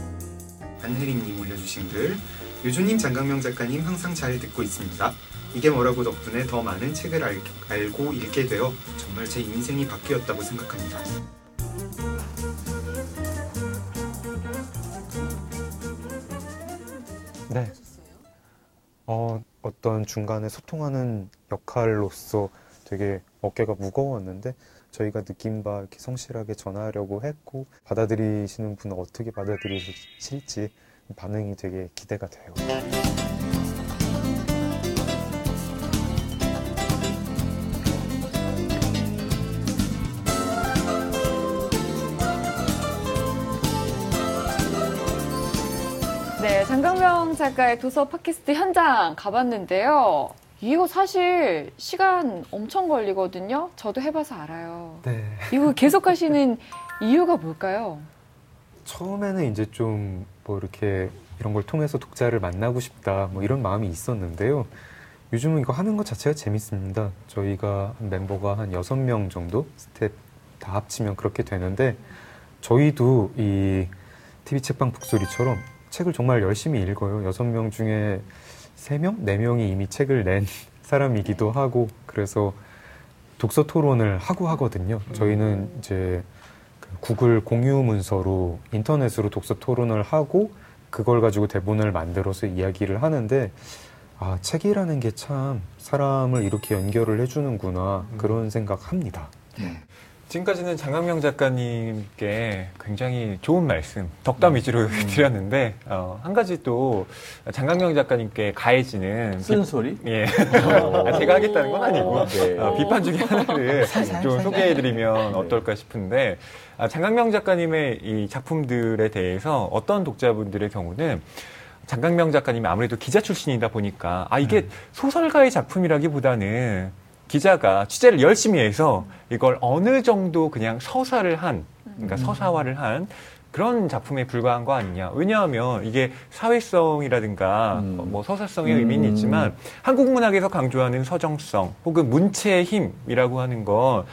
안혜린님 올려주신 글 유주님 장강명 작가님 항상 잘 듣고 있습니다. 이게 뭐라고 덕분에 더 많은 책을 알, 알고 읽게 되어 정말 제 인생이 바뀌었다고 생각합니다.
네. 어, 어떤 중간에 소통하는 역할로서 되게 어깨가 무거웠는데 저희가 느낀 바 이렇게 성실하게 전하려고 했고 받아들이시는 분은 어떻게 받아들이실지 반응이 되게 기대가 돼요.
장강명 작가의 도서 팟캐스트 현장 가봤는데요. 이거 사실 시간 엄청 걸리거든요. 저도 해봐서 알아요.
네.
이거 계속 하시는 이유가 뭘까요?
처음에는 이제 좀 뭐 이렇게 이런 걸 통해서 독자를 만나고 싶다 뭐 이런 마음이 있었는데요. 요즘은 이거 하는 것 자체가 재밌습니다. 저희가 한 멤버가 한 여섯 명 정도 스태프 다 합치면 그렇게 되는데 저희도 이 TV 책방 북소리처럼 책을 정말 열심히 읽어요. 여섯 명 중에 세 명, 네 명이 이미 책을 낸 사람이기도 하고 그래서 독서 토론을 하고 하거든요. 저희는 이제 그 구글 공유 문서로 인터넷으로 독서 토론을 하고 그걸 가지고 대본을 만들어서 이야기를 하는데 아 책이라는 게 참 사람을 이렇게 연결을 해주는구나 그런 생각합니다.
지금까지는 장강명 작가님께 굉장히 좋은 말씀, 덕담 위주로 드렸는데, 어, 한 가지 또 장강명 작가님께 가해지는.
쓴 소리?
예. 아, 제가 하겠다는 건 아니고,
네.
어, 비판 중에 하나를 좀 소개해드리면 어떨까 싶은데, 아, 장강명 작가님의 이 작품들에 대해서 어떤 독자분들의 경우는 장강명 작가님이 아무래도 기자 출신이다 보니까, 아, 이게 소설가의 작품이라기보다는 기자가 취재를 열심히 해서 이걸 어느 정도 그냥 서사를 한, 그러니까 서사화를 한 그런 작품에 불과한 거 아니냐. 왜냐하면 이게 사회성이라든가
음.
뭐 서사성의 의미는
음.
있지만 한국 문학에서 강조하는 서정성 혹은 문체의 힘이라고 하는 건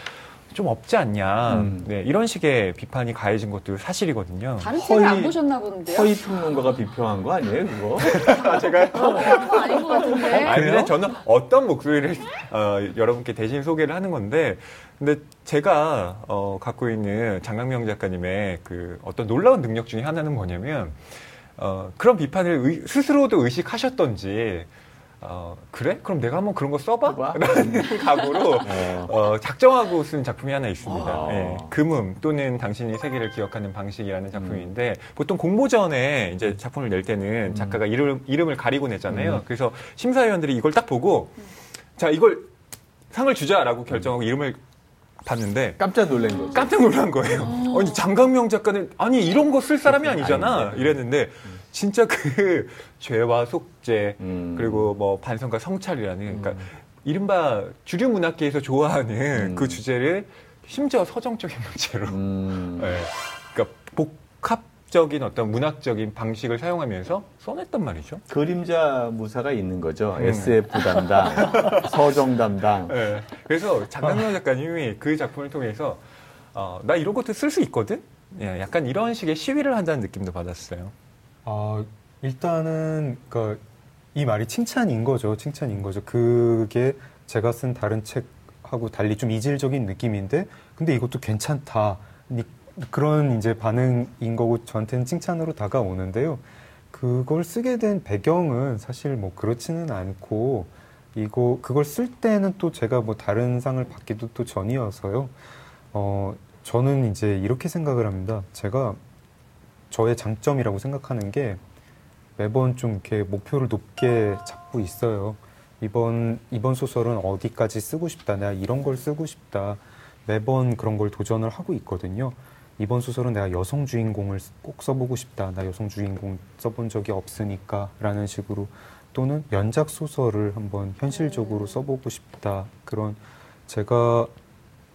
좀 없지 않냐.
음.
네, 이런 식의 비판이 가해진 것도 사실이거든요.
다른 책을 안
허위-
보셨나 본데요?
허위 평론가가 비평한 거 아니에요, 그거?
제가
그런 거 아닌 것 같은데.
아니, 근데 저는 어떤 목소리를 어, 여러분께 대신 소개를 하는 건데, 근데 제가 어, 갖고 있는 장강명 작가님의 그 어떤 놀라운 능력 중에 하나는 뭐냐면, 어, 그런 비판을 의- 스스로도 의식하셨던지, 어, 그래? 그럼 내가 한번 그런 거 써봐? 라는 각오로
어.
어, 작정하고 쓴 작품이 하나 있습니다.
아.
예, 금음 또는 당신이 세계를 기억하는 방식이라는 작품인데 보통 공모 전에 이제 작품을 낼 때는 작가가 이름, 이름을 가리고 내잖아요.
음.
그래서 심사위원들이 이걸 딱 보고 자 이걸 상을 주자라고 결정하고 이름을 봤는데
깜짝 놀란 거죠.
깜짝 놀란 거예요. 아니 장강명 작가는 아니 이런 거 쓸 사람이 아니잖아. 이랬는데 진짜 그 죄와 속죄
음.
그리고 뭐 반성과 성찰이라는 그러니까 이른바 주류 문학계에서 좋아하는
음.
그 주제를 심지어 서정적인 문제로
음.
예. 그러니까 복합 미학적인 어떤 문학적인 방식을 사용하면서 써냈단 말이죠.
그림자 무사가 있는 거죠.
음.
SF 담당, 서정 담당.
네. 그래서 장강명 작가님이 그 작품을 통해서 어, 나 이런 것도 쓸 수 있거든. 예, 약간 이런 식의 시위를 한다는 느낌도 받았어요.
아, 일단은 그이 말이 칭찬인 거죠. 칭찬인 거죠. 그게 제가 쓴 다른 책하고 달리 좀 이질적인 느낌인데 근데 이것도 괜찮다. 니- 그런 이제 반응인 거고 저한테는 칭찬으로 다가오는데요. 그걸 쓰게 된 배경은 사실 뭐 그렇지는 않고 이거 그걸 쓸 때는 또 제가 뭐 다른 상을 받기도 또 전이어서요. 어 저는 이제 이렇게 생각을 합니다. 제가 저의 장점이라고 생각하는 게 매번 좀 이렇게 목표를 높게 잡고 있어요. 이번 이번 소설은 어디까지 쓰고 싶다. 내가 이런 걸 쓰고 싶다. 매번 그런 걸 도전을 하고 있거든요. 이번 소설은 내가 여성 주인공을 꼭 써보고 싶다. 나 여성 주인공 써본 적이 없으니까 라는 식으로 또는 연작 소설을 한번 현실적으로 써보고 싶다. 그런 제가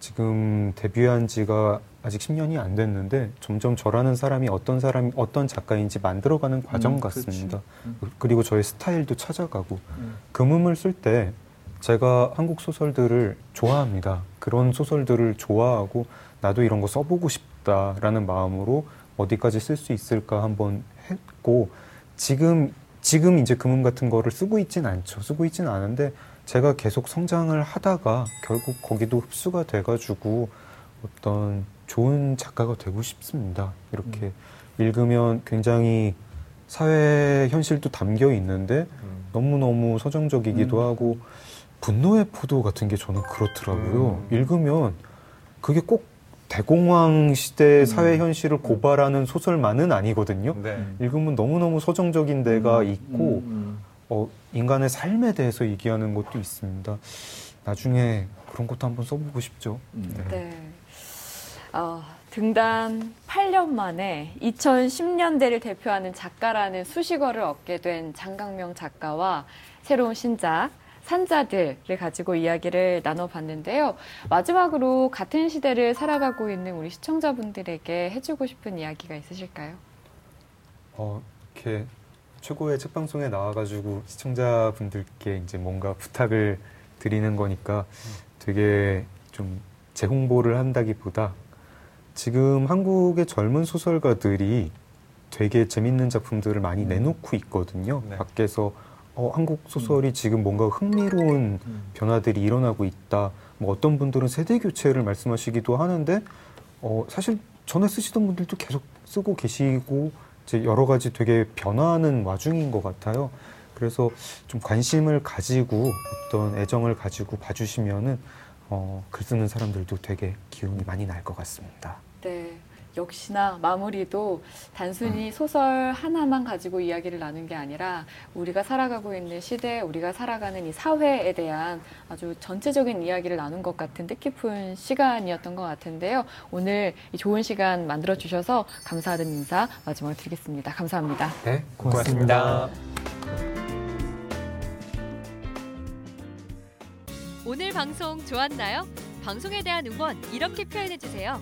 지금 데뷔한 지가 아직 10년이 안 됐는데 점점 저라는 사람이 어떤 사람 어떤 작가인지 만들어가는 과정
음,
같습니다.
그렇지.
그리고 저의 스타일도 찾아가고
음.
금음을 쓸 때 제가 한국 소설들을 좋아합니다. 그런 소설들을 좋아하고 나도 이런 거 써보고 싶다라는 마음으로 어디까지 쓸 수 있을까 한번 했고 지금 지금 이제 금음 같은 거를 쓰고 있진 않죠. 쓰고 있진 않은데 제가 계속 성장을 하다가 결국 거기도 흡수가 돼가지고 어떤 좋은 작가가 되고 싶습니다. 이렇게 읽으면 굉장히 사회 현실도 담겨 있는데 너무너무 서정적이기도
음.
하고 분노의 포도 같은 게 저는 그렇더라고요.
음.
읽으면 그게 꼭 대공황 시대 사회
음.
현실을 고발하는 소설만은 아니거든요.
네.
읽으면 너무너무 서정적인 데가 있고
음,
어, 인간의 삶에 대해서 얘기하는 것도 있습니다. 나중에 그런 것도 한번 써보고 싶죠.
음.
네. 어, 등단 8년 만에 2010년대를 대표하는 작가라는 수식어를 얻게 된 장강명 작가와 새로운 신작 산자들을 가지고 이야기를 나눠봤는데요. 마지막으로 같은 시대를 살아가고 있는 우리 시청자분들에게 해주고 싶은 이야기가 있으실까요?
어, 이렇게 최고의 책 방송에 나와가지고 시청자분들께 이제 뭔가 부탁을 드리는 거니까 되게 좀 재홍보를 한다기보다 지금 한국의 젊은 소설가들이 되게 재밌는 작품들을 많이 내놓고 있거든요.
네.
밖에서 어, 한국 소설이 지금 뭔가 흥미로운
음.
변화들이 일어나고 있다. 뭐 어떤 분들은 세대 교체를 말씀하시기도 하는데 어, 사실 전에 쓰시던 분들도 계속 쓰고 계시고 여러 가지 되게 변화하는 와중인 것 같아요. 그래서 좀 관심을 가지고 어떤 애정을 가지고 봐주시면은 어, 글 쓰는 사람들도 되게 기운이 많이 날 것 같습니다.
네. 역시나 마무리도 단순히 소설 하나만 가지고 이야기를 나눈 게 아니라 우리가 살아가고 있는 시대, 우리가 살아가는 이 사회에 대한 아주 전체적인 이야기를 나눈 것 같은 뜻깊은 시간이었던 것 같은데요. 오늘 이 좋은 시간 만들어 주셔서 감사하는 인사 마지막으로 드리겠습니다. 감사합니다.
네,
고맙습니다.
오늘 방송 좋았나요? 방송에 대한 응원 이렇게 표현해 주세요.